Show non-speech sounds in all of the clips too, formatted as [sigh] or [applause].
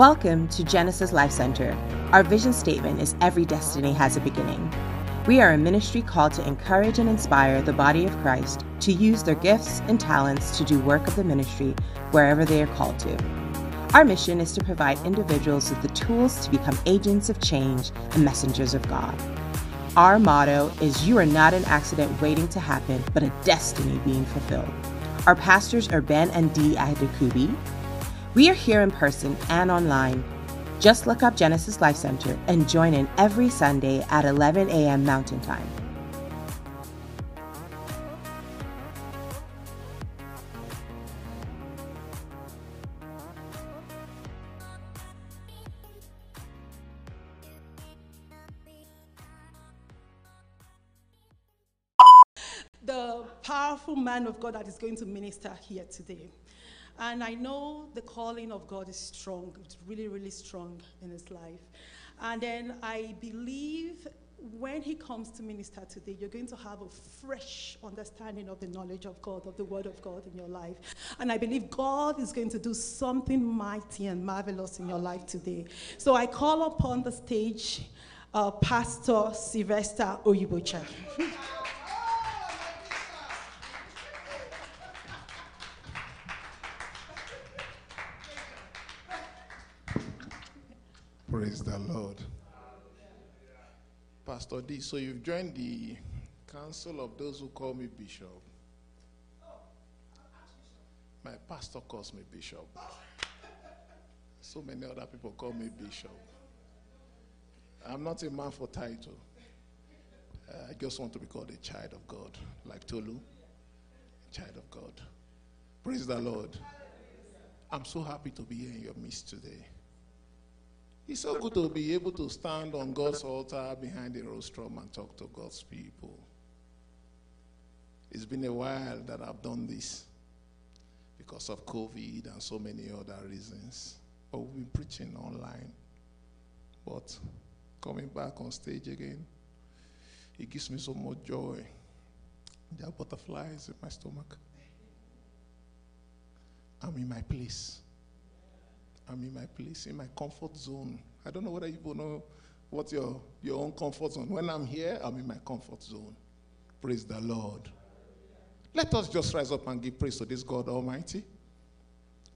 Welcome to Genesis Life Center. Our vision statement is Every destiny has a beginning. We are a ministry called to encourage and inspire the body of Christ to use their gifts and talents to do work of the ministry wherever they are called to. Our mission is to provide individuals with the tools to become agents of change and messengers of God. Our motto is You are not an accident waiting to happen, but a destiny being fulfilled. Our pastors are Ben and Dee Adekubi. We are here in person and online. Just look up Genesis Life Center and join in every Sunday at 11 a.m. Mountain Time. the powerful man of God that is going to minister here today. And I know the calling of God is strong, it's really, really strong in his life. And then I believe when he comes to minister today, you're going to have a fresh understanding of the knowledge of God, of the word of God in your life. And I believe God is going to do something mighty and marvelous in your life today. So I call upon the stage uh, Pastor Sylvester Oyibocha. [laughs] Praise the Lord. Pastor D, so you've joined the council of those who call me bishop. My pastor calls me bishop. So many other people call me bishop. I'm not a man for title. Uh, I just want to be called a child of God, like Tolu, a child of God. Praise the Lord. I'm so happy to be here in your midst today. It's so good to be able to stand on God's altar behind the rostrum and talk to God's people. It's been a while that I've done this because of COVID and so many other reasons. But we've been preaching online. But coming back on stage again, it gives me so much joy. There are butterflies in my stomach. I'm in my place. I'm in my place, in my comfort zone. I don't know whether you know what your, your own comfort zone. When I'm here, I'm in my comfort zone. Praise the Lord. Let us just rise up and give praise to this God Almighty.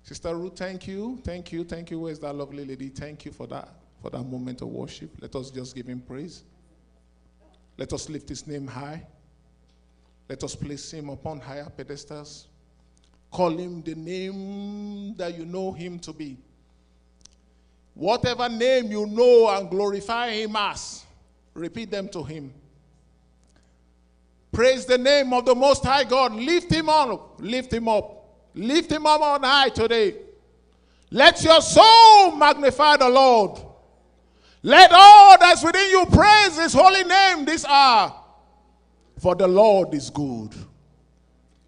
Sister Ruth, thank you, thank you, thank you. Where's that lovely lady? Thank you for that, for that moment of worship. Let us just give him praise. Let us lift his name high. Let us place him upon higher pedestals. Call him the name that you know him to be. Whatever name you know and glorify him as, repeat them to him. Praise the name of the Most High God. Lift him up. Lift him up. Lift him up on high today. Let your soul magnify the Lord. Let all that's within you praise his holy name this hour. For the Lord is good.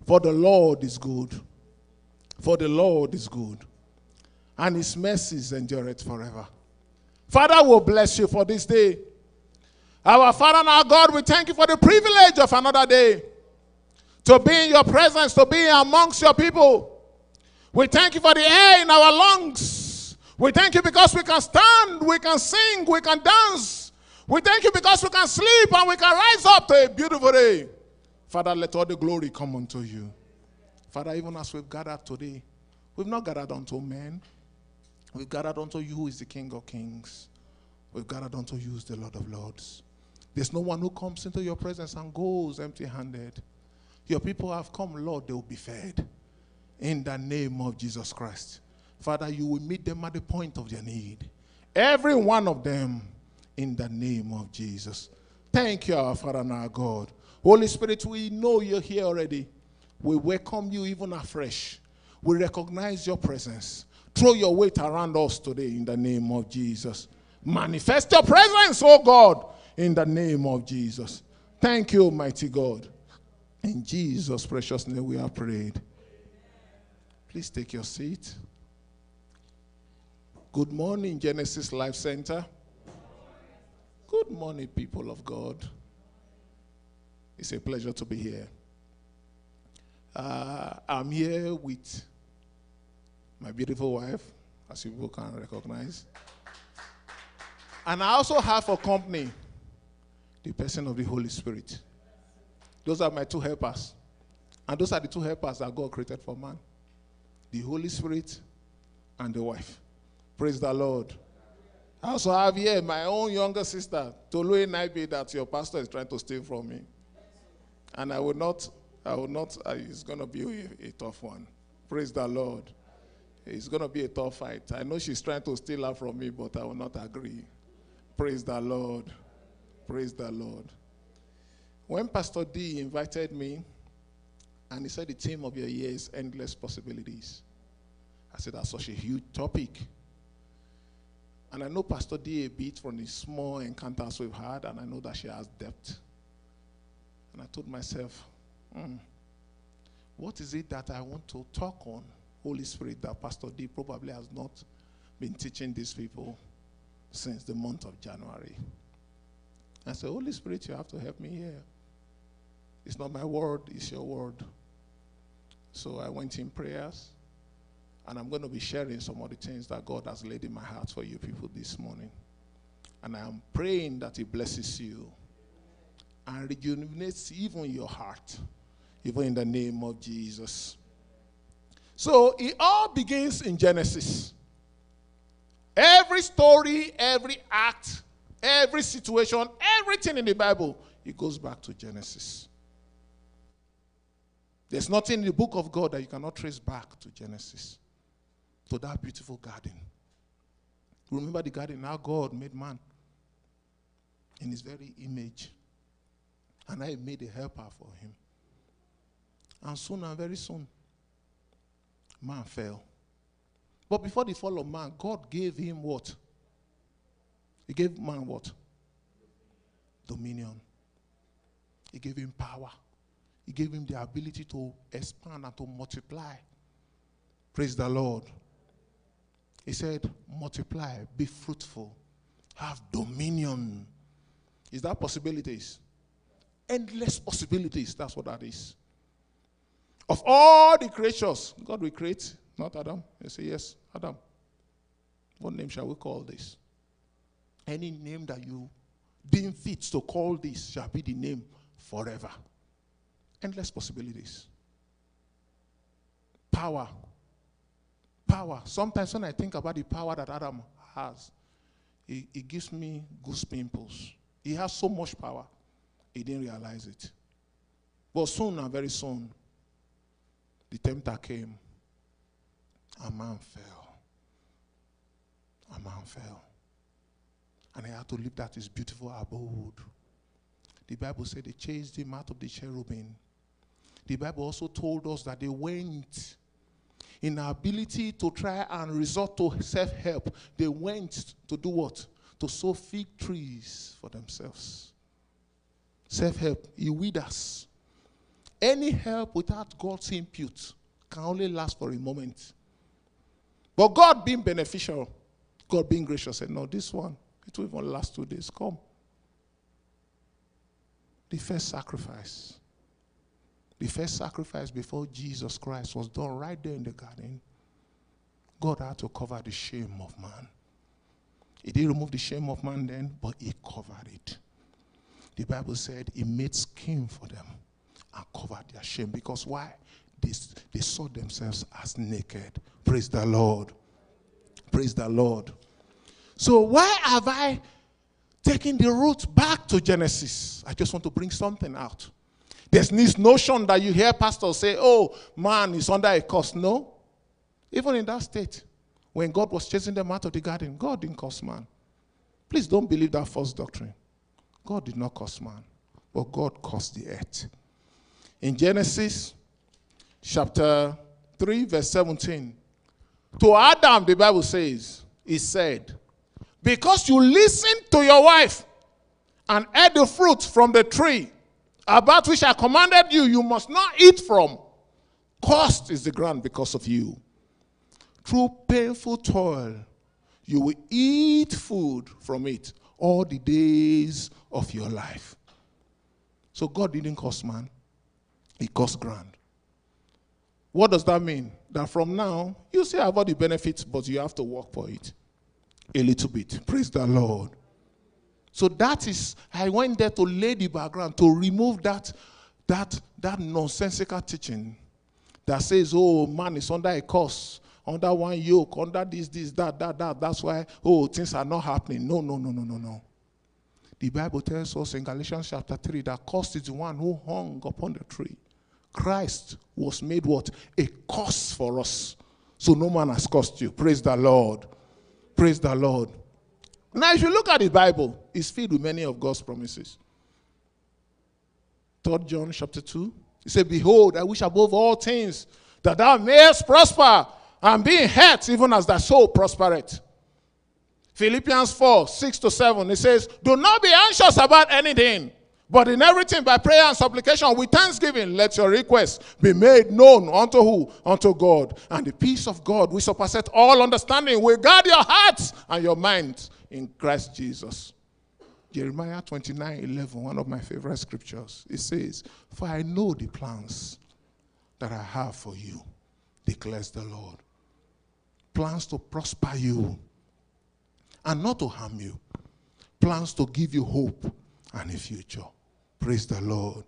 For the Lord is good. For the Lord is good and his mercies endureth forever. Father, will bless you for this day. Our Father and our God, we thank you for the privilege of another day to be in your presence, to be amongst your people. We thank you for the air in our lungs. We thank you because we can stand, we can sing, we can dance. We thank you because we can sleep and we can rise up to a beautiful day. Father, let all the glory come unto you. Father, even as we've gathered today, we've not gathered unto men, We've gathered unto you who is the King of Kings. We've gathered unto you who is the Lord of Lords. There's no one who comes into your presence and goes empty handed. Your people have come, Lord, they will be fed. In the name of Jesus Christ. Father, you will meet them at the point of their need. Every one of them in the name of Jesus. Thank you, our Father and our God. Holy Spirit, we know you're here already. We welcome you even afresh. We recognize your presence. Throw your weight around us today in the name of Jesus. Manifest your presence, oh God, in the name of Jesus. Thank you, mighty God. In Jesus' precious name we are prayed. Please take your seat. Good morning, Genesis Life Center. Good morning, people of God. It's a pleasure to be here. Uh, I'm here with my beautiful wife, as you people can recognize. And I also have for company the person of the Holy Spirit. Those are my two helpers. And those are the two helpers that God created for man the Holy Spirit and the wife. Praise the Lord. I also have here my own younger sister, Tolu Naibe, that your pastor is trying to steal from me. And I will not, I will not, uh, it's going to be a, a tough one. Praise the Lord. It's going to be a tough fight. I know she's trying to steal her from me, but I will not agree. Praise the Lord. Praise the Lord. When Pastor D invited me, and he said the theme of your year is endless possibilities, I said that's such a huge topic. And I know Pastor D a bit from the small encounters we've had, and I know that she has depth. And I told myself, hmm, what is it that I want to talk on, Holy Spirit, that Pastor D probably has not been teaching these people since the month of January? I said, Holy Spirit, you have to help me here. It's not my word, it's your word. So I went in prayers, and I'm going to be sharing some of the things that God has laid in my heart for you people this morning. And I am praying that He blesses you and rejuvenates even your heart, even in the name of Jesus. So it all begins in Genesis. Every story, every act, every situation, everything in the Bible, it goes back to Genesis. There's nothing in the book of God that you cannot trace back to Genesis, to that beautiful garden. Remember the garden, how God made man in his very image. And I made a helper for him. And soon and very soon, man fell. But before the fall of man, God gave him what? He gave man what? Dominion. He gave him power. He gave him the ability to expand and to multiply. Praise the Lord. He said, multiply, be fruitful, have dominion. Is that possibilities? Endless possibilities. That's what that is. Of all the creatures God will create, not Adam. He say, Yes, Adam. What name shall we call this? Any name that you deem fit to call this shall be the name forever. Endless possibilities. Power. Power. Sometimes when I think about the power that Adam has, it gives me goose pimples. He has so much power. He didn't realize it. But soon and very soon, the tempter came. A man fell. A man fell. And he had to leave that his beautiful abode. The Bible said they chased him out of the cherubim. The Bible also told us that they went in ability to try and resort to self help. They went to do what? To sow fig trees for themselves. Self help, it withers. Any help without God's input can only last for a moment. But God being beneficial, God being gracious, said, No, this one, it will even last two days. Come. The first sacrifice. The first sacrifice before Jesus Christ was done right there in the garden. God had to cover the shame of man. He didn't remove the shame of man then, but he covered it. The Bible said he made skin for them and covered their shame. Because why? They, they saw themselves as naked. Praise the Lord. Praise the Lord. So, why have I taken the route back to Genesis? I just want to bring something out. There's this notion that you hear pastors say, oh, man is under a curse. No. Even in that state, when God was chasing them out of the garden, God didn't curse man. Please don't believe that false doctrine. God did not curse man, but God cursed the earth. In Genesis chapter 3, verse 17, to Adam, the Bible says, He said, Because you listened to your wife and ate the fruit from the tree about which I commanded you, you must not eat from. Cost is the ground because of you. Through painful toil, you will eat food from it all the days of your life. So God didn't cost man, He cost ground. What does that mean? That from now, you still have all the benefits, but you have to work for it a little bit. Praise the Lord. So that is, I went there to lay the background, to remove that, that, that nonsensical teaching that says, oh, man is under a curse, under one yoke, under this, this, that, that, that. That's why, oh, things are not happening. No, no, no, no, no, no. The Bible tells us in Galatians chapter 3 that cursed is the one who hung upon the tree. Christ was made what? A curse for us. So no man has cursed you. Praise the Lord. Praise the Lord. Now, if you look at the Bible, it's filled with many of God's promises. 3 John chapter 2. He said, Behold, I wish above all things that thou mayest prosper and be in health, even as thy soul prospereth. Philippians 4 6 to 7, it says, Do not be anxious about anything, but in everything by prayer and supplication with thanksgiving, let your requests be made known unto who? Unto God. And the peace of God, which surpasseth all understanding, will guard your hearts and your minds in Christ Jesus. Jeremiah 29 11, one of my favorite scriptures. It says, For I know the plans that I have for you, declares the Lord. Plans to prosper you and not to harm you. Plans to give you hope and a future. Praise the Lord.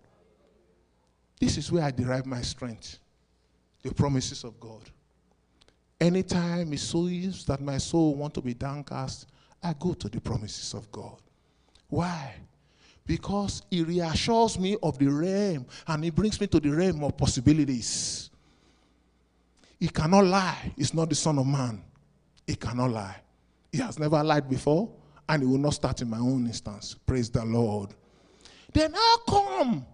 This is where I derive my strength. The promises of God. Anytime it seems that my soul want to be downcast, I go to the promises of God. Why? Because it reassures me of the realm and it brings me to the realm of possibilities. He cannot lie. He's not the Son of Man. He cannot lie. He has never lied before, and he will not start in my own instance. Praise the Lord. Then how come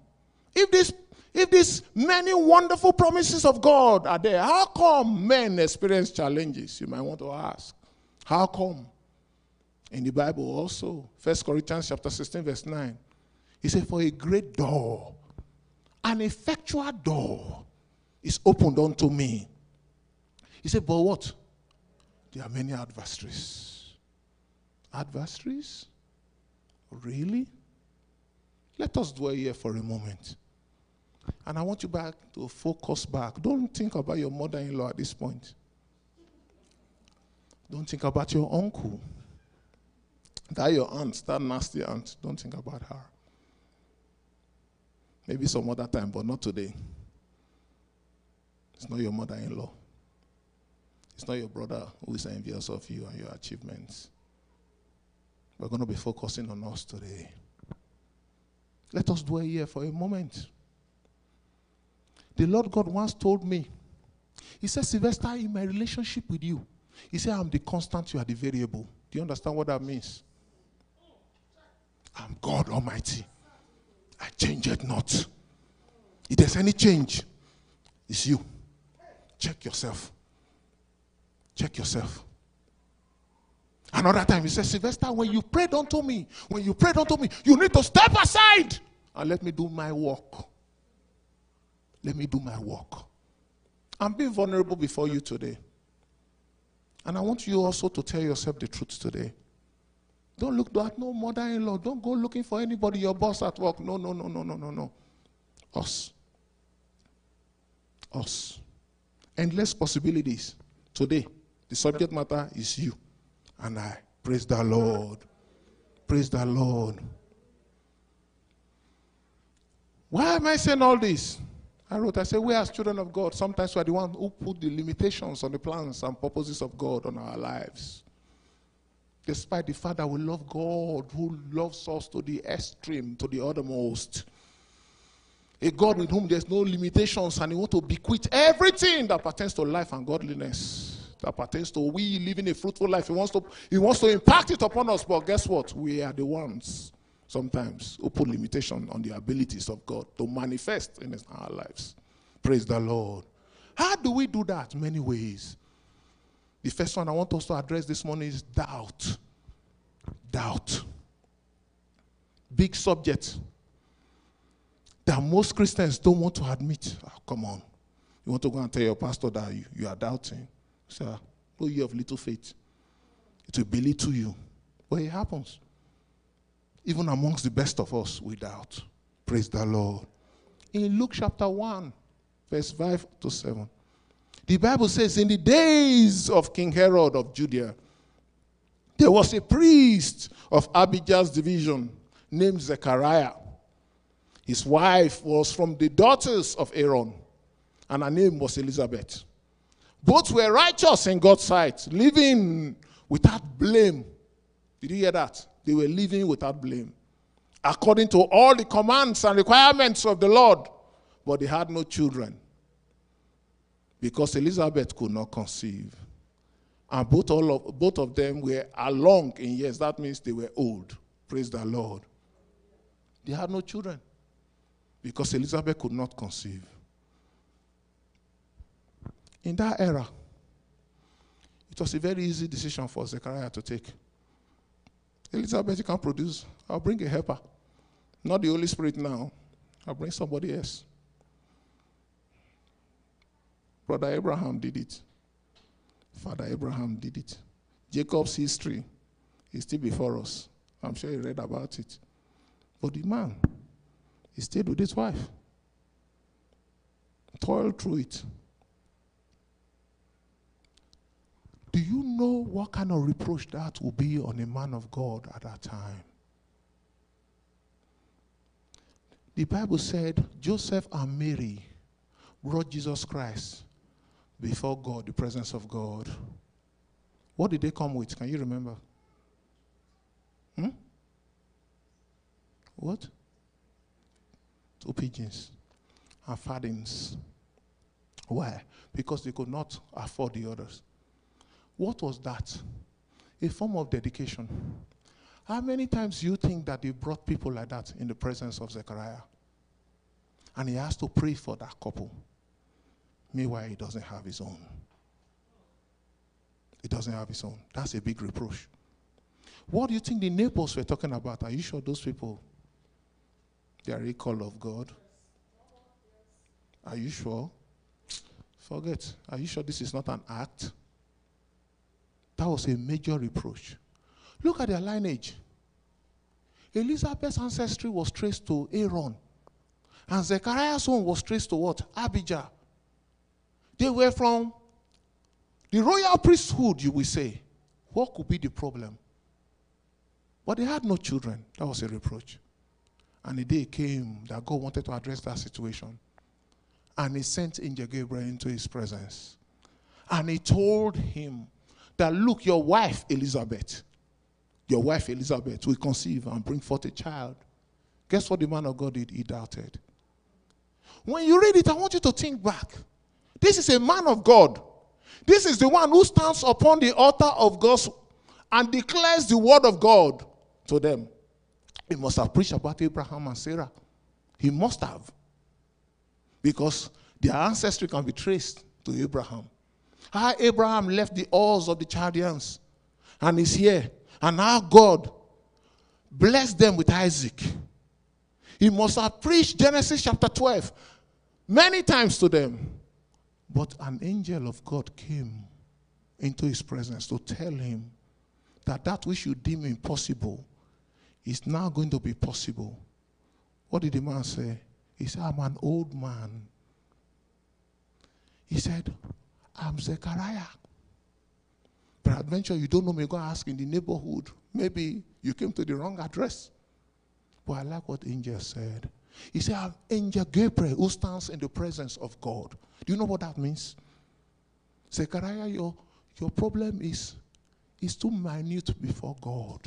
if this if these many wonderful promises of God are there, how come men experience challenges? You might want to ask. How come? In the Bible also, First Corinthians chapter 16, verse 9. He said, For a great door, an effectual door is opened unto me. He said, But what? There are many adversaries. Adversaries? Really? Let us dwell here for a moment. And I want you back to focus back. Don't think about your mother in law at this point. Don't think about your uncle. That your aunt, that nasty aunt. Don't think about her. Maybe some other time, but not today. It's not your mother in law. It's not your brother who is envious of you and your achievements. We're going to be focusing on us today. Let us dwell here for a moment. The Lord God once told me, He said, Sylvester, in my relationship with you, He said, I'm the constant, you are the variable. Do you understand what that means? I'm God Almighty. I change it not. If there's any change, it's you. Check yourself. Check yourself. Another time he says, Sylvester, when you prayed unto me, when you prayed unto me, you need to step aside and let me do my work. Let me do my work. I'm being vulnerable before you today. And I want you also to tell yourself the truth today. Don't look at no mother in law. Don't go looking for anybody, your boss at work. No, no, no, no, no, no, no. Us. Us. Endless possibilities. Today, the subject matter is you and I. Praise the Lord. Praise the Lord. Why am I saying all this? I wrote, I said, we as children of God, sometimes we are the ones who put the limitations on the plans and purposes of God on our lives. Despite the fact that we love God, who loves us to the extreme, to the uttermost. A God with whom there's no limitations and he wants to bequeath everything that pertains to life and godliness that pertains to we living a fruitful life. He wants to, he wants to impact it upon us, but guess what? We are the ones sometimes who put limitation on the abilities of God to manifest in our lives. Praise the Lord. How do we do that? Many ways. The first one I want us to address this morning is doubt. Doubt. Big subject that most Christians don't want to admit. Oh, come on. You want to go and tell your pastor that you, you are doubting. Sir, oh, you have little faith. It will belittle you. But it happens. Even amongst the best of us, we doubt. Praise the Lord. In Luke chapter 1, verse 5 to 7, The Bible says, in the days of King Herod of Judea, there was a priest of Abijah's division named Zechariah. His wife was from the daughters of Aaron, and her name was Elizabeth. Both were righteous in God's sight, living without blame. Did you hear that? They were living without blame, according to all the commands and requirements of the Lord, but they had no children because Elizabeth could not conceive. And both, all of, both of them were along in years. That means they were old. Praise the Lord. They had no children because Elizabeth could not conceive. In that era, it was a very easy decision for Zechariah to take. Elizabeth, you can produce. I'll bring a helper. Not the Holy Spirit now. I'll bring somebody else. Brother Abraham did it. Father Abraham did it. Jacob's history is still before us. I'm sure you read about it. But the man, he stayed with his wife, toiled through it. Do you know what kind of reproach that will be on a man of God at that time? The Bible said Joseph and Mary brought Jesus Christ before God, the presence of God. What did they come with? Can you remember? Hmm? What? Two pigeons and fattings. Why? Because they could not afford the others. What was that? A form of dedication. How many times do you think that they brought people like that in the presence of Zechariah? And he has to pray for that couple. Meanwhile, he doesn't have his own. He doesn't have his own. That's a big reproach. What do you think the neighbors were talking about? Are you sure those people they are a call of God? Are you sure? Forget. Are you sure this is not an act? That was a major reproach. Look at their lineage. Elizabeth's ancestry was traced to Aaron. And Zechariah's own was traced to what? Abijah. They were from the royal priesthood, you will say. What could be the problem? But they had no children. That was a reproach. And the day came that God wanted to address that situation. And he sent Angel Gabriel into his presence. And he told him that, look, your wife, Elizabeth, your wife, Elizabeth, will conceive and bring forth a child. Guess what the man of God did? He doubted. When you read it, I want you to think back. This is a man of God. This is the one who stands upon the altar of God and declares the word of God to them. He must have preached about Abraham and Sarah. He must have. Because their ancestry can be traced to Abraham. How Abraham left the halls of the Chaldeans and is here. And how God blessed them with Isaac. He must have preached Genesis chapter 12 many times to them. But an angel of God came into his presence to tell him that that which you deem impossible is now going to be possible. What did the man say? He said, I'm an old man. He said, I'm Zechariah. Peradventure, you don't know me, go ask in the neighborhood. Maybe you came to the wrong address. But I like what angel said. He said, I'm angel Gabriel who stands in the presence of God. Do you know what that means? Zechariah, your, your problem is, is too minute before God.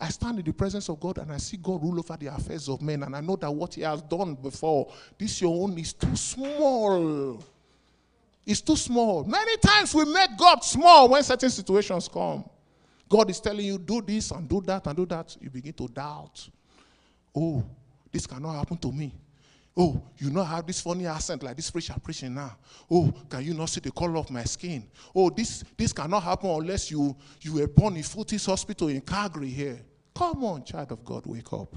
I stand in the presence of God and I see God rule over the affairs of men, and I know that what He has done before, this your own is too small. It's too small. Many times we make God small when certain situations come. God is telling you, do this and do that and do that. You begin to doubt. Oh, this cannot happen to me. Oh, you know, have this funny accent like this preacher preaching now. Oh, can you not see the color of my skin? Oh, this this cannot happen unless you you were born in Foothill Hospital in Calgary here. Come on, child of God, wake up.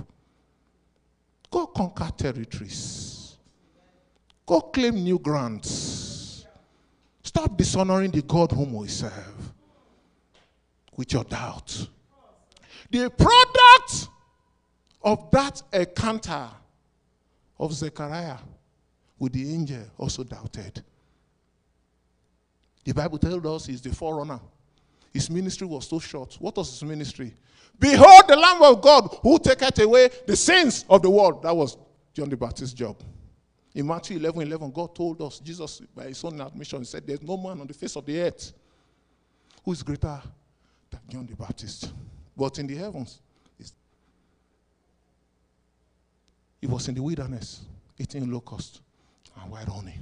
Go conquer territories. Go claim new grants. Stop dishonoring the God whom we serve with your doubt. The product of that encounter of Zechariah with the angel also doubted. The Bible tells us he's the forerunner. His ministry was so short. What was his ministry? Behold the Lamb of God who taketh away the sins of the world. That was John the Baptist's job. In Matthew 11 11, God told us, Jesus, by his own admission, said, There's no man on the face of the earth who is greater than John the Baptist. But in the heavens, he was in the wilderness eating locust and white honey.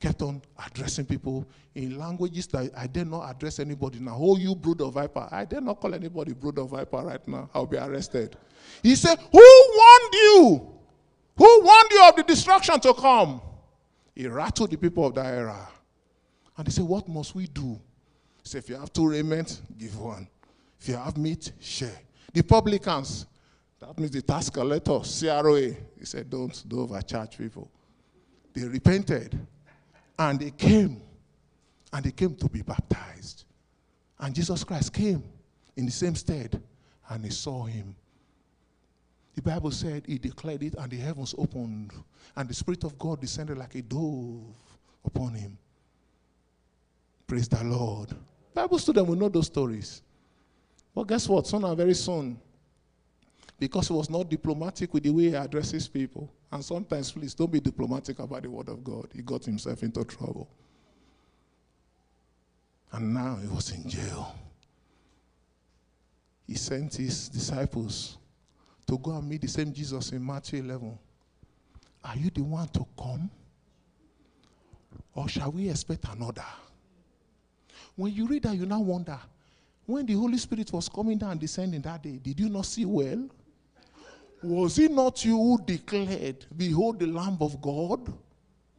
Kept on addressing people in languages that I dare not address anybody now. Oh, you brood of viper. I dare not call anybody brood of viper right now. I'll be arrested. He said, Who warned you? Who warned you of the destruction to come? He rattled the people of that era. And they said, What must we do? He said, If you have two raiment, give one. If you have meat, share. The publicans, that means the tax collectors, CROA, he said, Don't, don't overcharge people. They repented and they came. And they came to be baptized. And Jesus Christ came in the same stead and he saw him. The Bible said he declared it and the heavens opened and the Spirit of God descended like a dove upon him. Praise the Lord. Bible students will know those stories. But guess what? Soon and very soon, because he was not diplomatic with the way he addresses people, and sometimes, please, don't be diplomatic about the word of God. He got himself into trouble. And now he was in jail. He sent his disciples to go and meet the same Jesus in Matthew 11. Are you the one to come? Or shall we expect another? When you read that, you now wonder when the Holy Spirit was coming down and descending that day, did you not see well? Was it not you who declared, Behold the Lamb of God?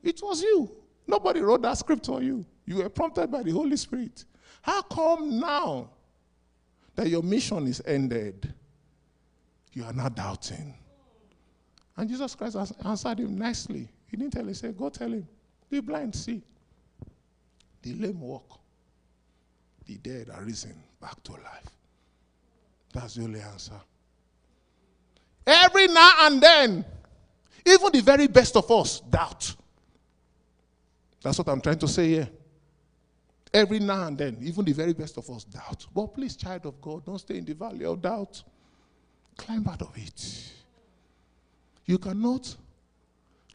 It was you. Nobody wrote that script for you. You were prompted by the Holy Spirit. How come now that your mission is ended, you are not doubting? And Jesus Christ answered him nicely. He didn't tell him, he said, Go tell him. The blind see, the lame walk, the dead are risen back to life. That's the only answer. Every now and then, even the very best of us doubt. That's what I'm trying to say here. Every now and then, even the very best of us doubt. But please, child of God, don't stay in the valley of doubt. Climb out of it. You cannot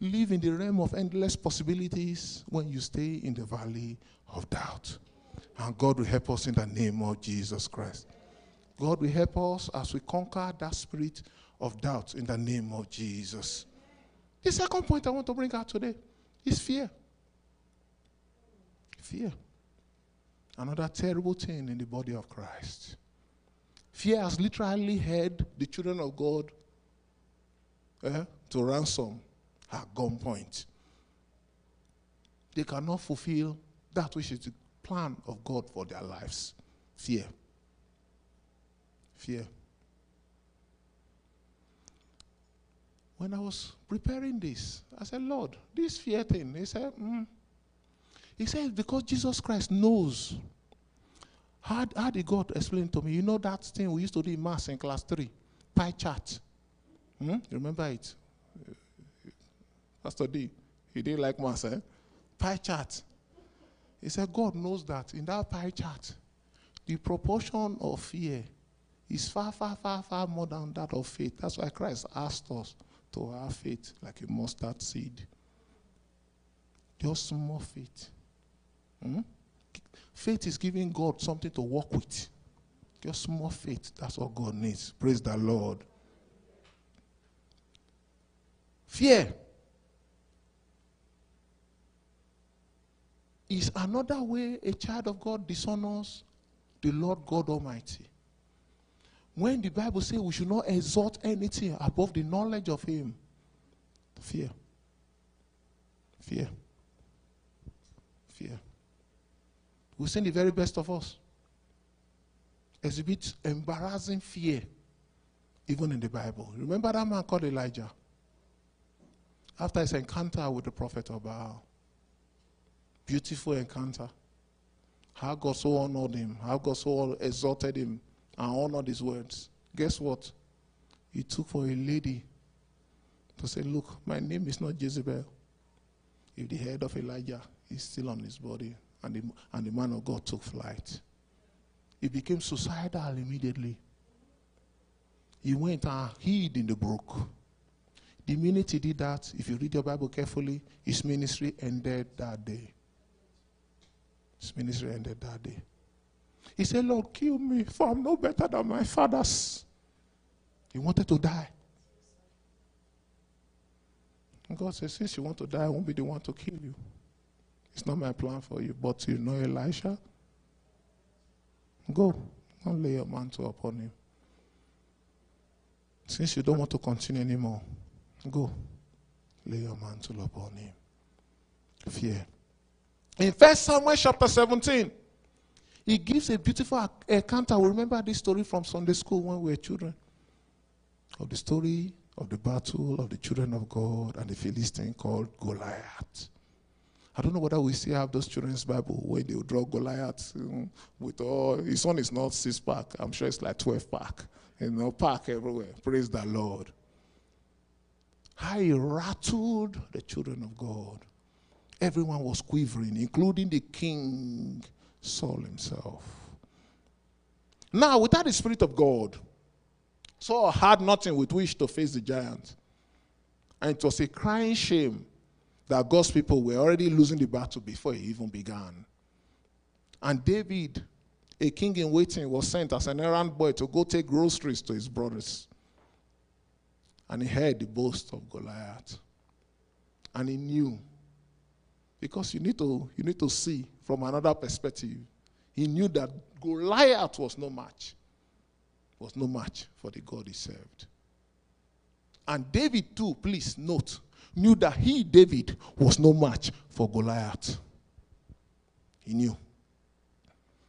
live in the realm of endless possibilities when you stay in the valley of doubt. And God will help us in the name of Jesus Christ. God will help us as we conquer that spirit of doubt in the name of Jesus. The second point I want to bring out today is fear. Fear. Another terrible thing in the body of Christ. Fear has literally held the children of God eh, to ransom at gunpoint. They cannot fulfill that which is the plan of God for their lives. Fear. Fear. when I was preparing this, I said, Lord, this fear thing. He said, mm. He said, because Jesus Christ knows. How, how did God explain to me? You know that thing we used to do in math in class three? Pie chart. Hmm? Remember it? Pastor D, he didn't like math, eh? Pie chart. He said, God knows that in that pie chart, the proportion of fear is far, far, far, far more than that of faith. That's why Christ asked us to have faith like a mustard seed. Just small faith. Hmm? Faith is giving God something to work with. Just small faith. That's what God needs. Praise the Lord. Fear is another way a child of God dishonors the Lord God Almighty. When the Bible says we should not exalt anything above the knowledge of Him, fear. Fear. Fear. We send the very best of us. Exhibit embarrassing fear, even in the Bible. Remember that man called Elijah? After his encounter with the prophet of Baal. Beautiful encounter. How God so honored him, how God so exalted him and honored his words. Guess what? He took for a lady to say, Look, my name is not Jezebel. If the head of Elijah is still on his body. And the, and the man of God took flight. He became suicidal immediately. He went and hid in the brook. The minute he did that, if you read your Bible carefully, his ministry ended that day. His ministry ended that day. He said, Lord, kill me, for I'm no better than my fathers. He wanted to die. And God said, Since you want to die, I won't be the one to kill you. It's not my plan for you. But you know Elisha? Go and lay your mantle upon him. Since you don't want to continue anymore, go lay your mantle upon him. Fear. In First Samuel chapter 17, he gives a beautiful account. I remember this story from Sunday school when we were children. Of the story of the battle of the children of God and the Philistine called Goliath. I don't know whether we still have those children's Bible where they draw Goliath um, with all his one is not six pack. I'm sure it's like 12 pack. You know, pack everywhere. Praise the Lord. How he rattled the children of God. Everyone was quivering, including the king, Saul himself. Now, without the Spirit of God, Saul had nothing with which to face the giant. And it was a crying shame that God's people were already losing the battle before it even began. And David, a king in waiting, was sent as an errand boy to go take groceries to his brothers. And he heard the boast of Goliath. And he knew. Because you need to, you need to see from another perspective. He knew that Goliath was no match. Was no match for the God he served. And David, too, please note, knew that he, David, was no match for Goliath. He knew.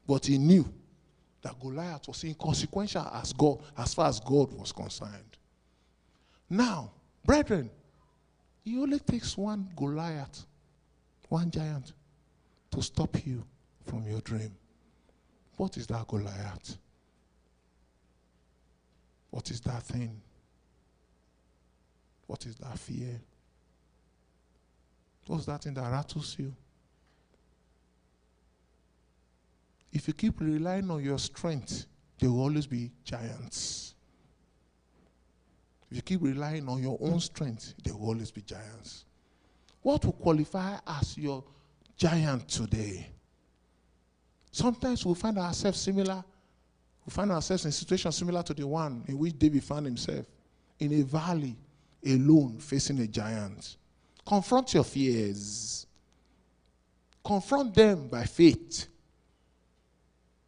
But he knew that Goliath was inconsequential as God, as far as God was concerned. Now, brethren, it only takes one Goliath, one giant, to stop you from your dream. What is that Goliath? What is that thing? What is that fear? What's that thing that rattles you? If you keep relying on your strength, there will always be giants. If you keep relying on your own strength, there will always be giants. What will qualify as your giant today? Sometimes we'll find ourselves similar. We find ourselves in a situation similar to the one in which David found himself in a valley, alone, facing a giant. Confront your fears. Confront them by faith.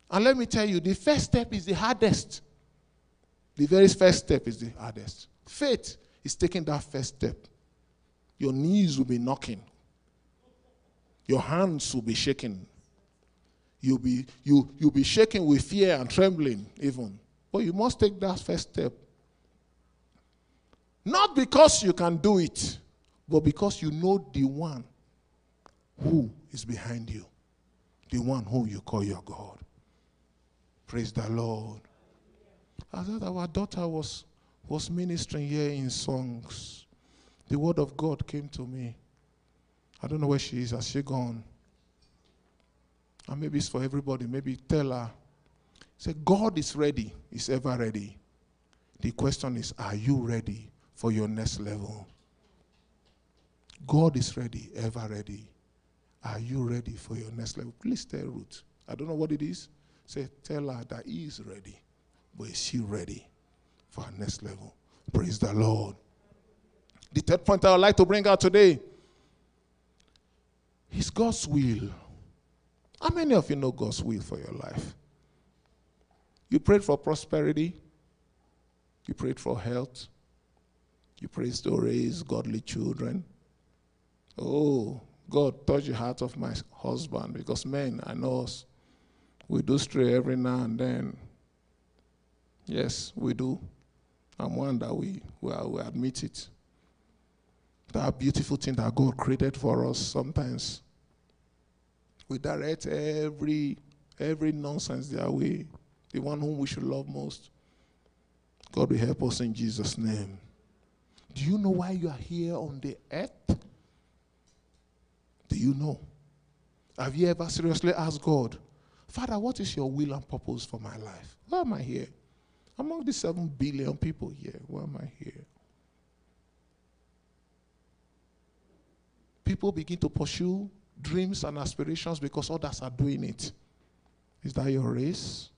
And let me tell you, the first step is the hardest. The very first step is the hardest. Faith is taking that first step. Your knees will be knocking. Your hands will be shaking. You'll be, you, you'll be shaking with fear and trembling, even. But you must take that first step. Not because you can do it, but because you know the one who is behind you, the one whom you call your God. Praise the Lord. Thought our daughter was, was ministering here in songs. The word of God came to me. I don't know where she is. Has she gone? And maybe it's for everybody. Maybe tell her. Say, God is ready. He's ever ready. The question is, are you ready for your next level? God is ready, ever ready. Are you ready for your next level? Please tell Ruth. I don't know what it is. Say, tell her that he is ready. But is she ready for her next level? Praise the Lord. The third point I would like to bring out today is God's will. How many of you know God's will for your life? You prayed for prosperity. You prayed for health. You prayed to raise godly children. Oh, God, touch the heart of my husband because men, I know us, we do stray every now and then. Yes, we do. I'm one that we, we, we admit it. That beautiful thing that God created for us sometimes. We direct every every nonsense their way. The one whom we should love most. God will help us in Jesus' name. Do you know why you are here on the earth? Do you know? Have you ever seriously asked God, Father, what is your will and purpose for my life? Why am I here? Among the seven billion people here, why am I here? People begin to pursue dreams and aspirations because others are doing it. Is that your race?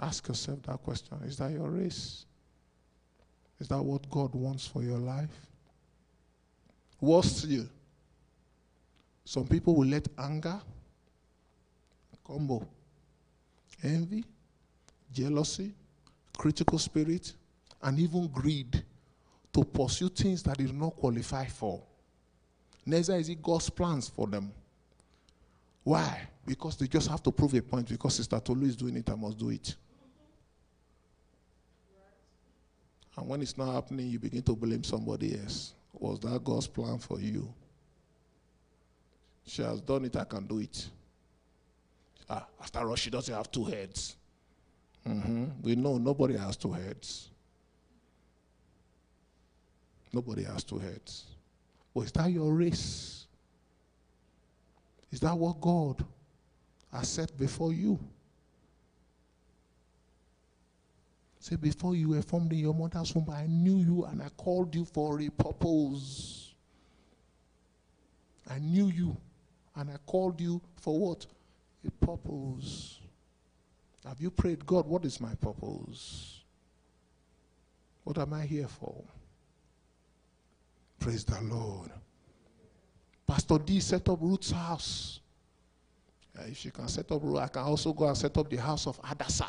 Ask yourself that question. Is that your race? Is that what God wants for your life? What's still, some people will let anger, combo, envy, jealousy, critical spirit, and even greed to pursue things that they do not qualify for. Neither is it God's plans for them. Why? Because they just have to prove a point. Because Sister Tolu is doing it, I must do it. And when it's not happening, you begin to blame somebody else. Was that God's plan for you? She has done it, I can do it. Ah, after all, she doesn't have two heads. Mm-hmm. We know nobody has two heads. Nobody has two heads. But is that your race? Is that what God has set before you? Say, before you were formed in your mother's womb, I knew you and I called you for a purpose. I knew you and I called you for what? A purpose. Have you prayed, God, what is my purpose? What am I here for? Praise the Lord. Pastor D set up Ruth's house. Yeah, if she can set up Ruth, I can also go and set up the house of Hadassah.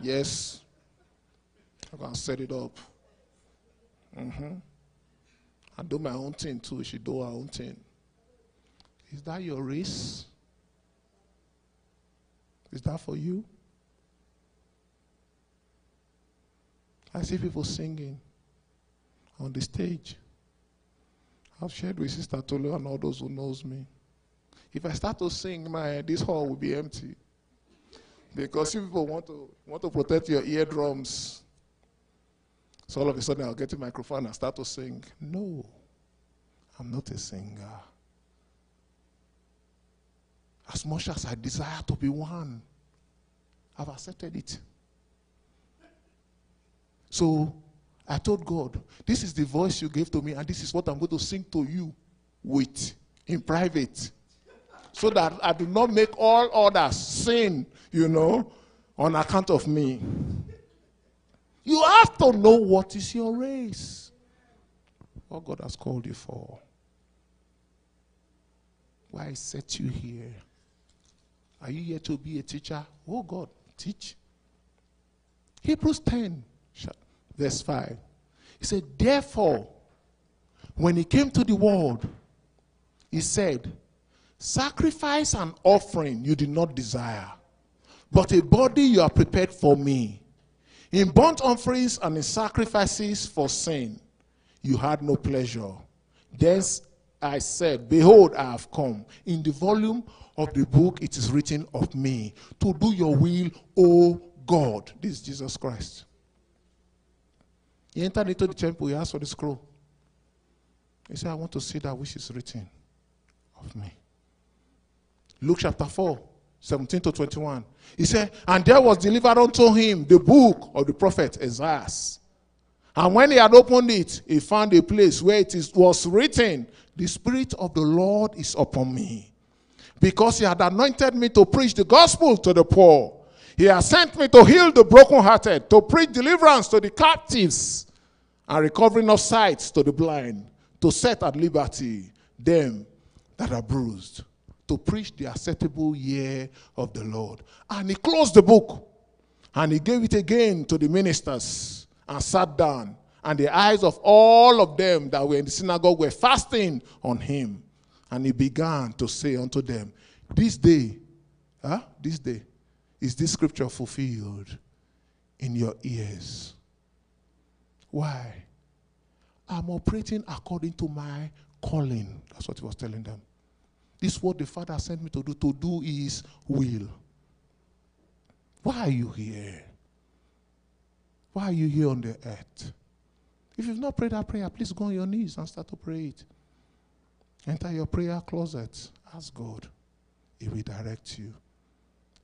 Yes. I can set it up. Mm-hmm. I do my own thing too. She do her own thing. Is that your race? Is that for you? I see people singing on the stage. I've shared with Sister Tolu and all those who knows me. If I start to sing, my this hall will be empty. Because people want to want to protect your eardrums. So all of a sudden I'll get a microphone and start to sing. No, I'm not a singer. As much as I desire to be one, I've accepted it. So I told God, this is the voice you gave to me, and this is what I'm going to sing to you with in private. So that I do not make all others sin, you know, on account of me. You have to know what is your race, what God has called you for. Why set you here? Are you here to be a teacher? Oh God, teach. Hebrews 10 verse 5. He said, Therefore, when he came to the world, he said, Sacrifice and offering you did not desire, but a body you are prepared for me. In burnt offerings and in sacrifices for sin, you had no pleasure. Then I said, Behold, I have come. In the volume of the book, it is written of me to do your will, O God. This is Jesus Christ. He entered into the temple, he asked for the scroll. He said, I want to see that which is written of me. Luke chapter 4, 17 to 21. He said, And there was delivered unto him the book of the prophet Isaiah. And when he had opened it, he found a place where it is, was written, The Spirit of the Lord is upon me. Because he had anointed me to preach the gospel to the poor. He has sent me to heal the brokenhearted, to preach deliverance to the captives, and recovering of sight to the blind, to set at liberty them that are bruised, to preach the acceptable year of the Lord. And he closed the book and he gave it again to the ministers and sat down. And the eyes of all of them that were in the synagogue were fasting on him. And he began to say unto them, This day, huh? this day, is this scripture fulfilled in your ears. Why? I'm operating according to my calling. That's what he was telling them. This is what the Father sent me to do, to do his will. Why are you here? Why are you here on the earth? If you've not prayed that prayer, please go on your knees and start to pray it. Enter your prayer closet. Ask God. He will direct you.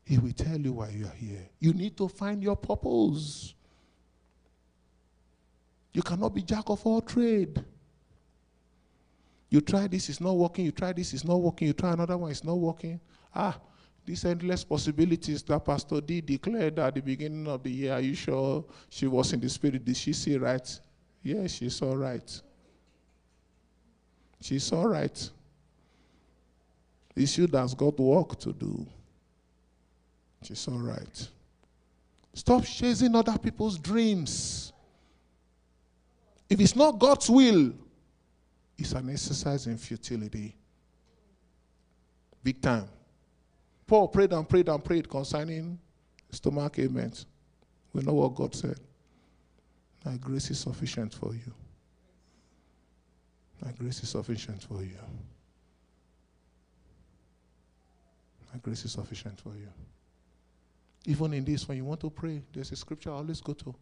He will tell you why you are here. You need to find your purpose. You cannot be jack of all trade. You try this, it's not working. You try this, it's not working. You try another one, it's not working. Ah, these endless possibilities that Pastor D declared at the beginning of the year. Are you sure she was in the spirit? Did she see right? Yes, she saw right. She's all right. Issue that's got work to do. She's all right. Stop chasing other people's dreams. If it's not God's will, it's an exercise in futility. Big time. Paul prayed and prayed and prayed concerning stomach ailments. We know what God said. My grace is sufficient for you. My grace is sufficient for you. My grace is sufficient for you. Even in this, when you want to pray, there's a scripture I always go to.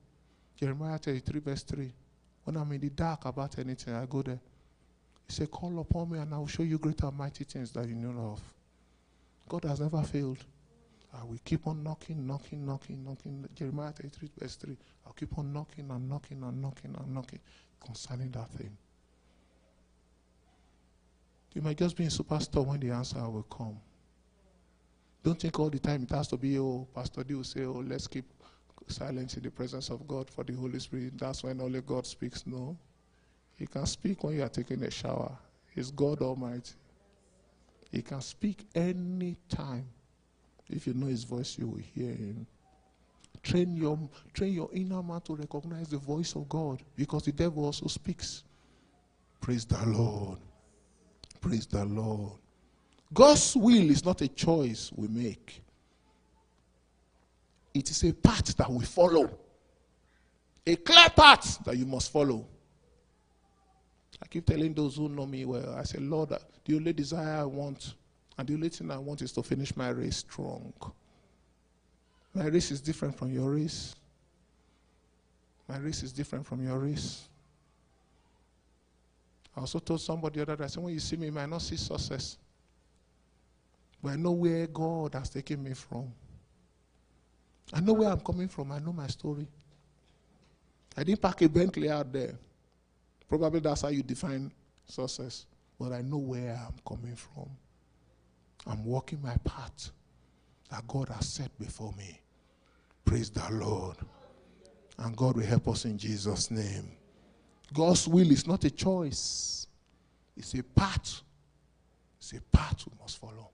Jeremiah 33, verse 3. When I'm in the dark about anything, I go there. He said, Call upon me and I will show you great and mighty things that you know of. God has never failed. I will keep on knocking, knocking, knocking, knocking. Jeremiah 33, verse 3. I'll keep on knocking and knocking and knocking and knocking concerning that thing. You might just be in superstore when the answer will come. Don't think all the time it has to be, oh, Pastor D will say, oh, let's keep silence in the presence of God for the Holy Spirit. That's when only God speaks. No. He can speak when you are taking a shower. He's God Almighty. He can speak any time. If you know his voice, you will hear him. Train your, train your inner man to recognize the voice of God because the devil also speaks. Praise the Lord. Praise the Lord. God's will is not a choice we make, it is a path that we follow. A clear path that you must follow. I keep telling those who know me well, I say, Lord, the only desire I want, and the only thing I want is to finish my race strong. My race is different from your race. My race is different from your race. I also told somebody the other day, I said, when you see me, you might not see success. But I know where God has taken me from. I know where I'm coming from. I know my story. I didn't park a Bentley out there. Probably that's how you define success. But I know where I'm coming from. I'm walking my path that God has set before me. Praise the Lord. And God will help us in Jesus' name. God's will is not a choice, it's a path. It's a path we must follow.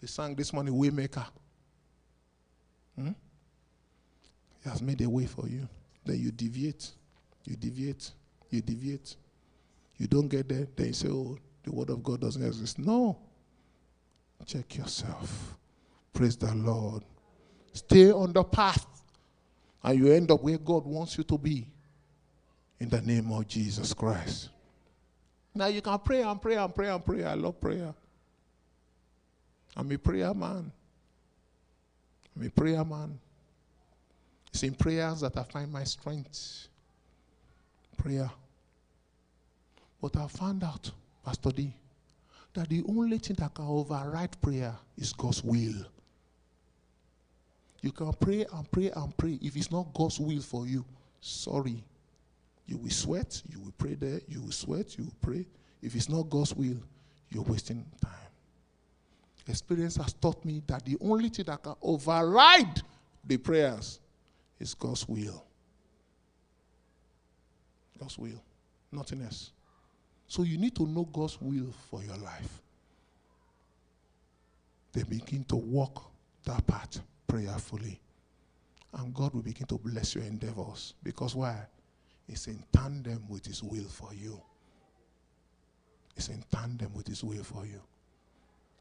They sang this morning, Waymaker. Hmm? He has made a way for you. Then you deviate, you deviate, you deviate. You don't get there, then you say, Oh, the word of God doesn't exist. No. Check yourself. Praise the Lord. Stay on the path, and you end up where God wants you to be in the name of Jesus Christ. Now you can pray and pray and pray and pray. I love prayer. I'm a prayer man. I'm a prayer man. It's in prayers that I find my strength. Prayer. But I found out, Pastor D, that the only thing that can override prayer is God's will. You can pray and pray and pray. If it's not God's will for you, sorry. You will sweat, you will pray there, you will sweat, you will pray. If it's not God's will, you're wasting time. Experience has taught me that the only thing that can override the prayers is God's will. God's will, nothing else. So you need to know God's will for your life. Then begin to walk that path prayerfully. And God will begin to bless your endeavors. Because why? is in tandem with His will for you. It's in tandem with His will for you.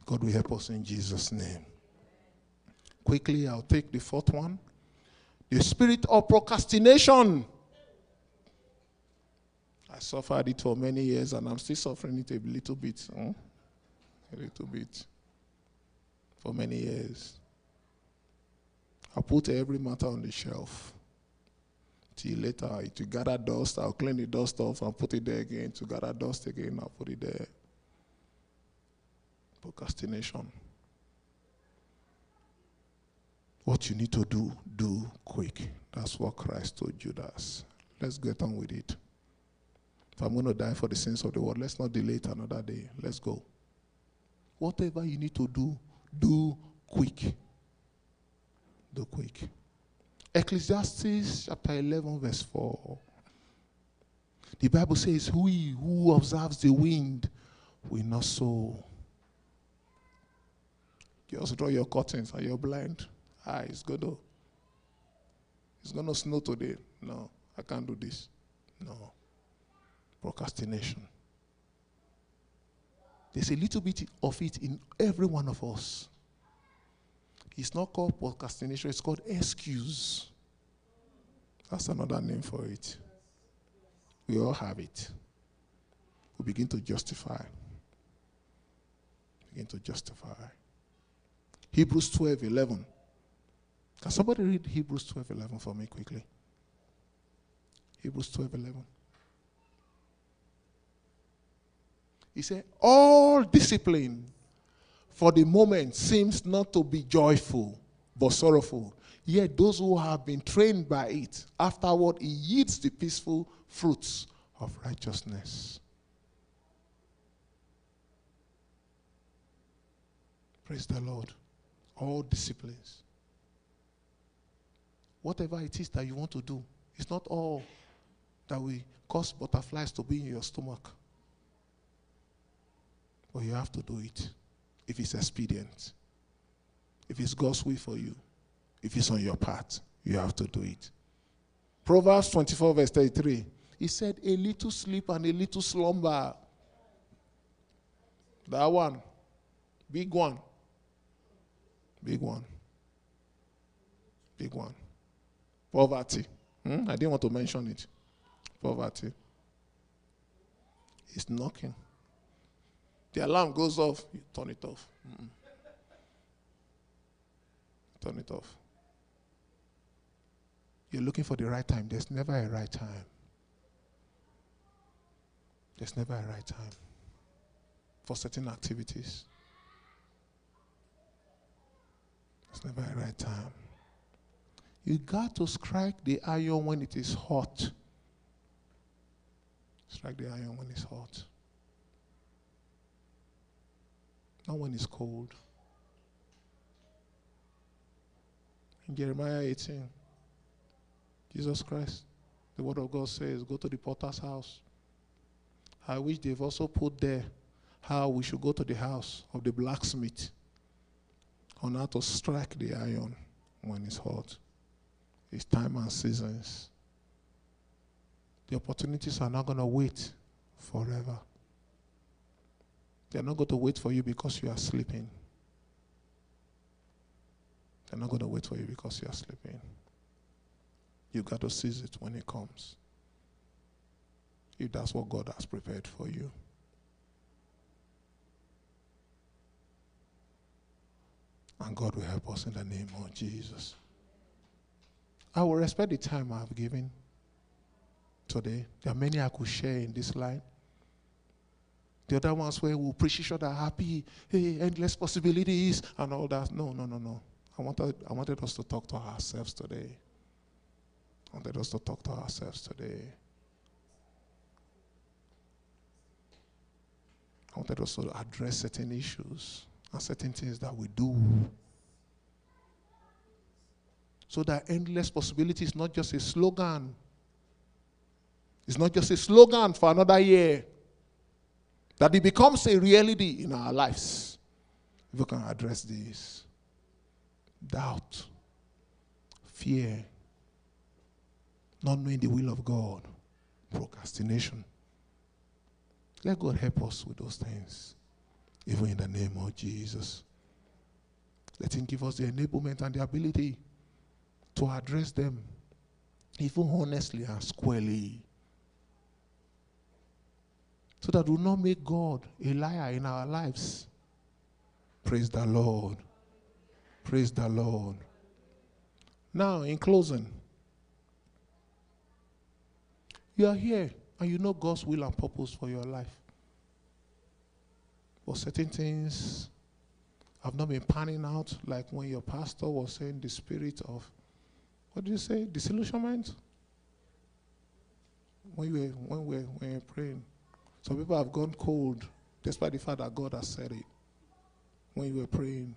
God will help us in Jesus' name. Quickly, I'll take the fourth one the spirit of procrastination. I suffered it for many years and I'm still suffering it a little bit. Huh? A little bit. For many years. I put every matter on the shelf. Till later, it will gather dust. I'll clean the dust off and put it there again. To gather dust again, I'll put it there. Procrastination. What you need to do, do quick. That's what Christ told Judas. Let's get on with it. If I'm going to die for the sins of the world, let's not delay it another day. Let's go. Whatever you need to do, do quick. Do quick. Ecclesiastes chapter 11, verse 4. The Bible says, He who observes the wind will not sow. Just draw your curtains and you're blind. Ah, it's going to it's going to snow today. No, I can't do this. No. Procrastination. There's a little bit of it in every one of us. It's not called procrastination, it's called excuse. That's another name for it. We all have it. We begin to justify. Begin to justify. Hebrews 12 11. Can somebody read Hebrews 12 11 for me quickly? Hebrews 12 11. He said, All discipline for the moment seems not to be joyful, but sorrowful. Yet those who have been trained by it, afterward it yields the peaceful fruits of righteousness. Praise the Lord. All disciplines. Whatever it is that you want to do, it's not all that will cause butterflies to be in your stomach. But you have to do it if it's expedient. If it's God's will for you, if it's on your path, you have to do it. Proverbs 24, verse 33. He said, A little sleep and a little slumber. That one. Big one. Big one. Big one. Poverty. Hmm? I didn't want to mention it. Poverty. It's knocking. The alarm goes off, you turn it off. Mm-mm. Turn it off. You're looking for the right time. There's never a right time. There's never a right time for certain activities. There's never a right time. You got to strike the iron when it is hot. Strike the iron when it's hot. Not when it's cold. In Jeremiah 18, Jesus Christ, the word of God says, Go to the potter's house. I wish they've also put there how we should go to the house of the blacksmith on how to strike the iron when it's hot. It's time and seasons. The opportunities are not going to wait forever. They're not going to wait for you because you are sleeping. They're not going to wait for you because you are sleeping. You got to seize it when it comes. If that's what God has prepared for you. And God will help us in the name of Jesus. I will respect the time I have given today. There are many I could share in this line. The other ones where we preach each other happy, hey, endless possibilities and all that. No, no, no, no. I wanted, I wanted us to talk to ourselves today. I wanted us to talk to ourselves today. I wanted us to address certain issues and certain things that we do. So that endless possibility is not just a slogan. It's not just a slogan for another year. That it becomes a reality in our lives. If we can address this doubt, fear, not knowing the will of God, procrastination. Let God help us with those things, even in the name of Jesus. Let Him give us the enablement and the ability to address them, even honestly and squarely so that we will not make God a liar in our lives. Praise the Lord. Praise the Lord. Now, in closing, You are here and you know God's will and purpose for your life. But certain things have not been panning out, like when your pastor was saying the spirit of, what did you say, disillusionment? When you were, when we when you were praying. Some people have gone cold, despite the fact that God has said it. When you were praying,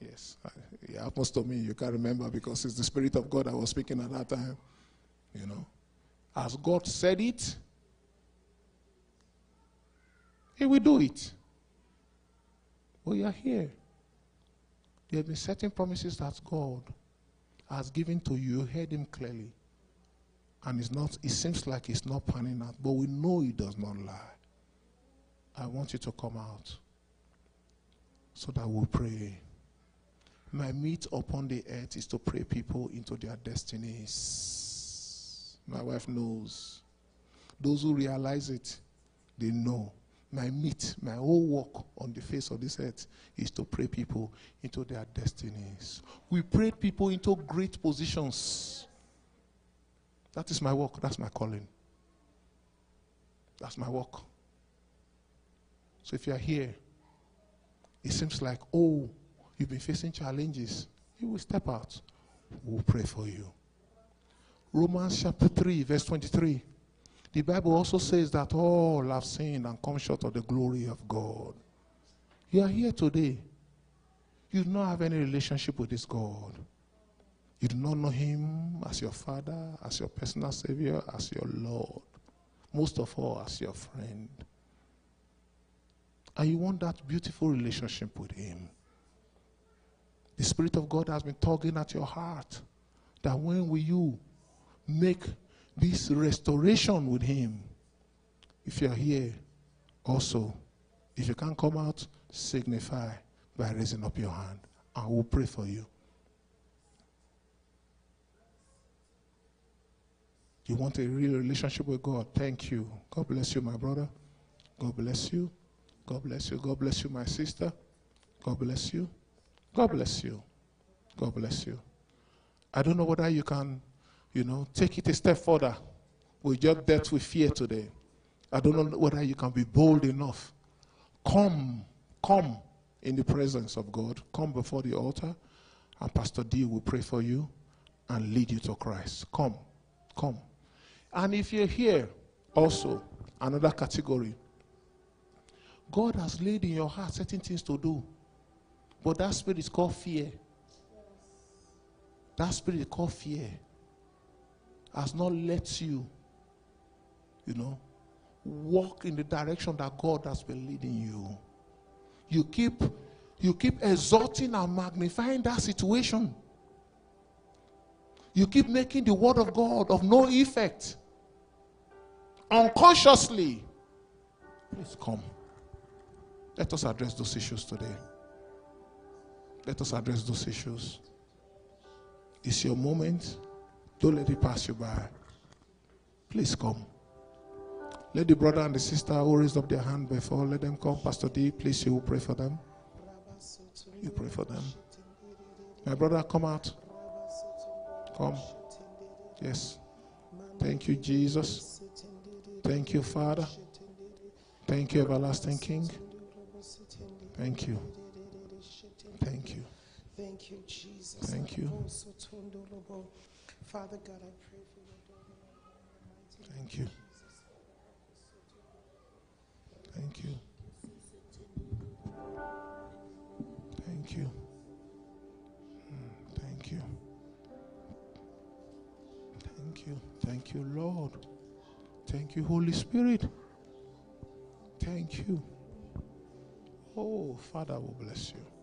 yes, I, it happens to me. You can't remember because it's the Spirit of God that was speaking at that time. You know, as God said it, He will do it. We are here. There have been certain promises that God has given to you. You heard Him clearly and it's not it seems like it's not panning out but we know it does not lie. I want you to come out so that we'll pray. My meat upon the earth is to pray people into their destinies. My wife knows. Those who realize it they know. My meat my whole work on the face of this earth is to pray people into their destinies. We pray people into great positions that is my work. That's my calling. That's my work. So if you're here, it seems like, oh, you've been facing challenges. You will step out. We'll pray for you. Romans chapter 3, verse 23. The Bible also says that all have sinned and come short of the glory of God. You are here today. You do not have any relationship with this God. You do not know Him as your Father, as your personal Savior, as your Lord. Most of all, as your friend. And you want that beautiful relationship with Him. The Spirit of God has been tugging at your heart that when will you make this restoration with Him? If you're here, also, if you can't come out, signify by raising up your hand. I will pray for you. You want a real relationship with God? Thank you. God bless you, my brother. God bless you. God bless you. God bless you, my sister. God bless you. God bless you. God bless you. I don't know whether you can, you know, take it a step further. We just dealt with fear today. I don't know whether you can be bold enough. Come, come in the presence of God. Come before the altar, and Pastor D will pray for you and lead you to Christ. Come, come. And if you're here, also, another category, God has laid in your heart certain things to do. But that spirit is called fear. That spirit is called fear. Has not let you, you know, walk in the direction that God has been leading you. You keep you keep exalting and magnifying that situation. You keep making the word of God of no effect unconsciously. Please come. Let us address those issues today. Let us address those issues. It's your moment. Don't let it pass you by. Please come. Let the brother and the sister who raised up their hand before, let them come. Pastor D, please, you will pray for them. You pray for them. My brother, come out. Come. Yes. Thank you, Jesus. Thank you, Father. Thank you, everlasting King. Thank you. Thank you. Thank you, Jesus. Thank you. Father God, I pray for your daughter. Thank you. Thank you. Thank you. Thank you. Lord. Thank you, Holy Spirit. Thank you. Oh, Father will bless you.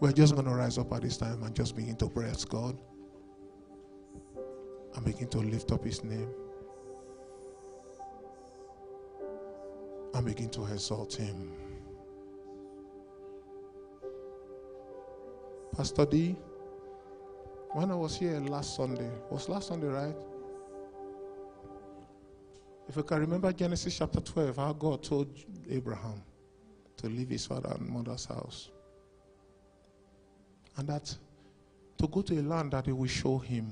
We're just going to rise up at this time and just begin to praise God and begin to lift up His name and begin to exalt Him. Pastor D, when I was here last Sunday, was last Sunday, right? If you can remember Genesis chapter 12, how God told Abraham to leave his father and mother's house. And that to go to a land that he will show him.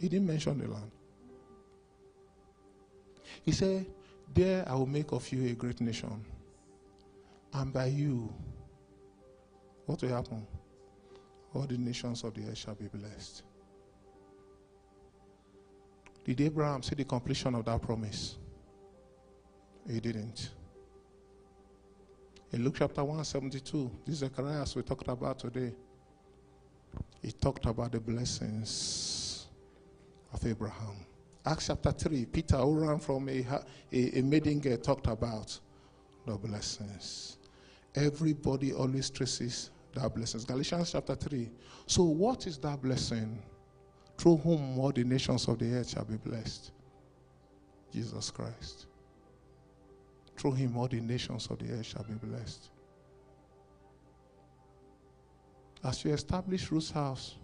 He didn't mention the land. He said, There I will make of you a great nation. And by you, what will happen? All the nations of the earth shall be blessed. Did Abraham see the completion of that promise? He didn't. In Luke chapter 172, this is Zechariah we talked about today, he talked about the blessings of Abraham. Acts chapter 3, Peter, who ran from a, a, a maiden girl, talked about the blessings. Everybody always traces that blessings. Galatians chapter 3. So, what is that blessing? Through whom all the nations of the earth shall be blessed? Jesus Christ. Through him, all the nations of the earth shall be blessed. As you establish Ruth's house,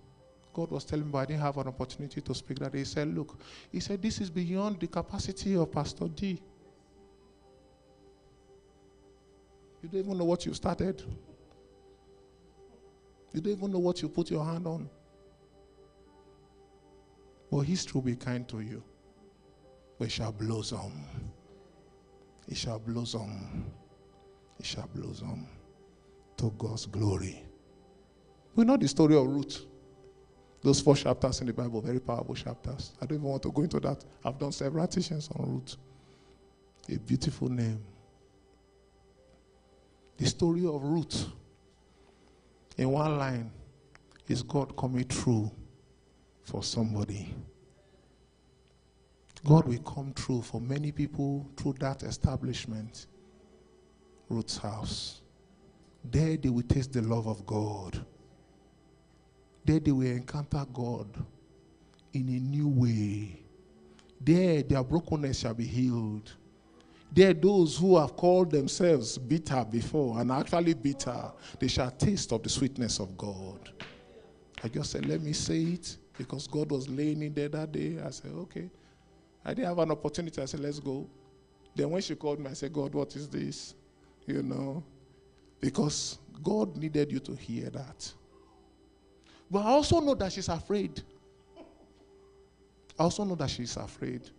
God was telling me, I didn't have an opportunity to speak that. He said, Look, he said, this is beyond the capacity of Pastor D. You don't even know what you started. You don't even know what you put your hand on. But history will be kind to you. We shall blossom. It shall blossom. It shall blossom to God's glory. We know the story of Ruth. Those four chapters in the Bible, very powerful chapters. I don't even want to go into that. I've done several teachings on Ruth. A beautiful name. The story of Ruth, in one line, is God coming through for somebody. God will come through for many people through that establishment, Ruth's house. There they will taste the love of God. There they will encounter God in a new way. There their brokenness shall be healed. There those who have called themselves bitter before and actually bitter, they shall taste of the sweetness of God. I just said, let me say it because God was laying in there that day. I said, okay. I didn't have an opportunity. I said, let's go. Then when she called me, I said, God, what is this? You know, because God needed you to hear that. But I also know that she's afraid. I also know that she's afraid.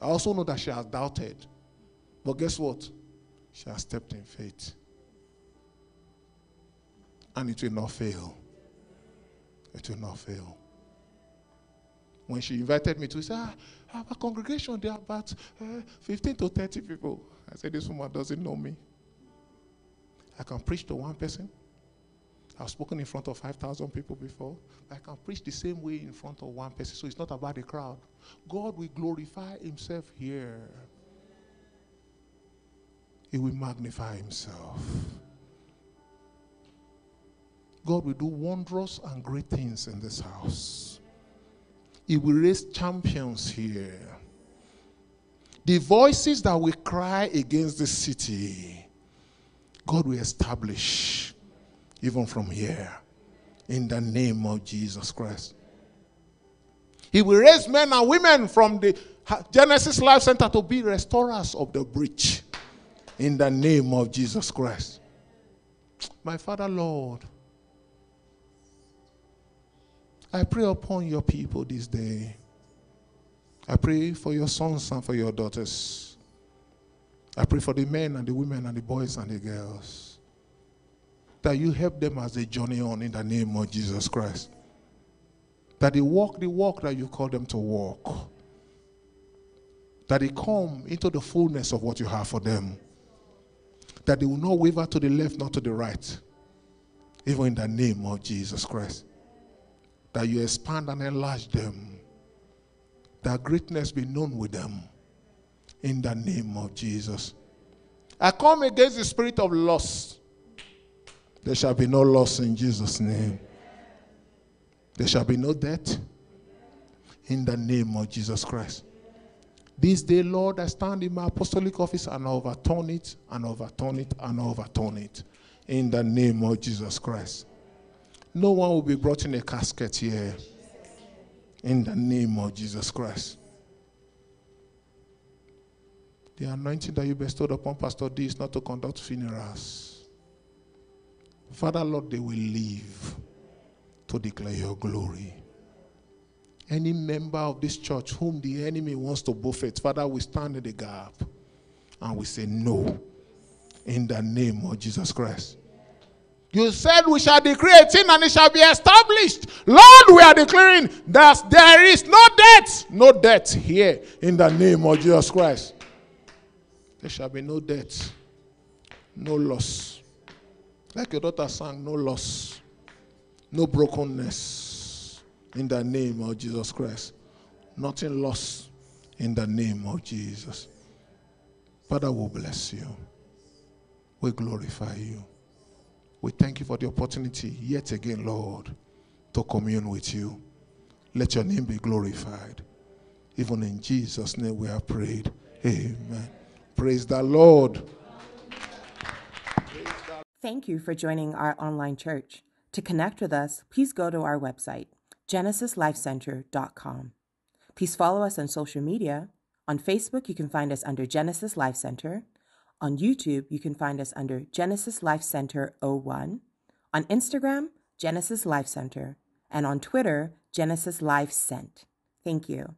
I also know that she has doubted. But guess what? She has stepped in faith. And it will not fail. It will not fail. When she invited me to, say, ah, our congregation, there are about uh, 15 to 30 people. I said, This woman doesn't know me. I can preach to one person. I've spoken in front of 5,000 people before. I can preach the same way in front of one person. So it's not about the crowd. God will glorify Himself here, He will magnify Himself. God will do wondrous and great things in this house. He will raise champions here. The voices that will cry against the city, God will establish even from here in the name of Jesus Christ. He will raise men and women from the Genesis Life Center to be restorers of the breach in the name of Jesus Christ. My Father, Lord, I pray upon your people this day. I pray for your sons and for your daughters. I pray for the men and the women and the boys and the girls. That you help them as they journey on in the name of Jesus Christ. That they walk the walk that you call them to walk. That they come into the fullness of what you have for them. That they will not waver to the left, not to the right. Even in the name of Jesus Christ that you expand and enlarge them, that greatness be known with them in the name of Jesus. I come against the spirit of loss There shall be no loss in Jesus' name. There shall be no death in the name of Jesus Christ. This day, Lord, I stand in my apostolic office and overturn it and overturn it and overturn it in the name of Jesus Christ. No one will be brought in a casket here in the name of Jesus Christ. The anointing that you bestowed upon Pastor D is not to conduct funerals. Father, Lord, they will live to declare your glory. Any member of this church whom the enemy wants to buffet, Father, we stand in the gap and we say no in the name of Jesus Christ. You said we shall decree a thing and it shall be established. Lord, we are declaring that there is no death, no death here in the name of Jesus Christ. There shall be no death, no loss. Like your daughter sang, no loss, no brokenness in the name of Jesus Christ. Nothing lost in the name of Jesus. Father, we bless you. We glorify you. We thank you for the opportunity, yet again, Lord, to commune with you. Let your name be glorified. Even in Jesus' name we have prayed. Amen. Praise the Lord. Thank you for joining our online church. To connect with us, please go to our website, genesislifecenter.com. Please follow us on social media. On Facebook, you can find us under Genesis Life Center. On YouTube, you can find us under Genesis Life Center 01. On Instagram, Genesis Life Center. And on Twitter, Genesis Life Cent. Thank you.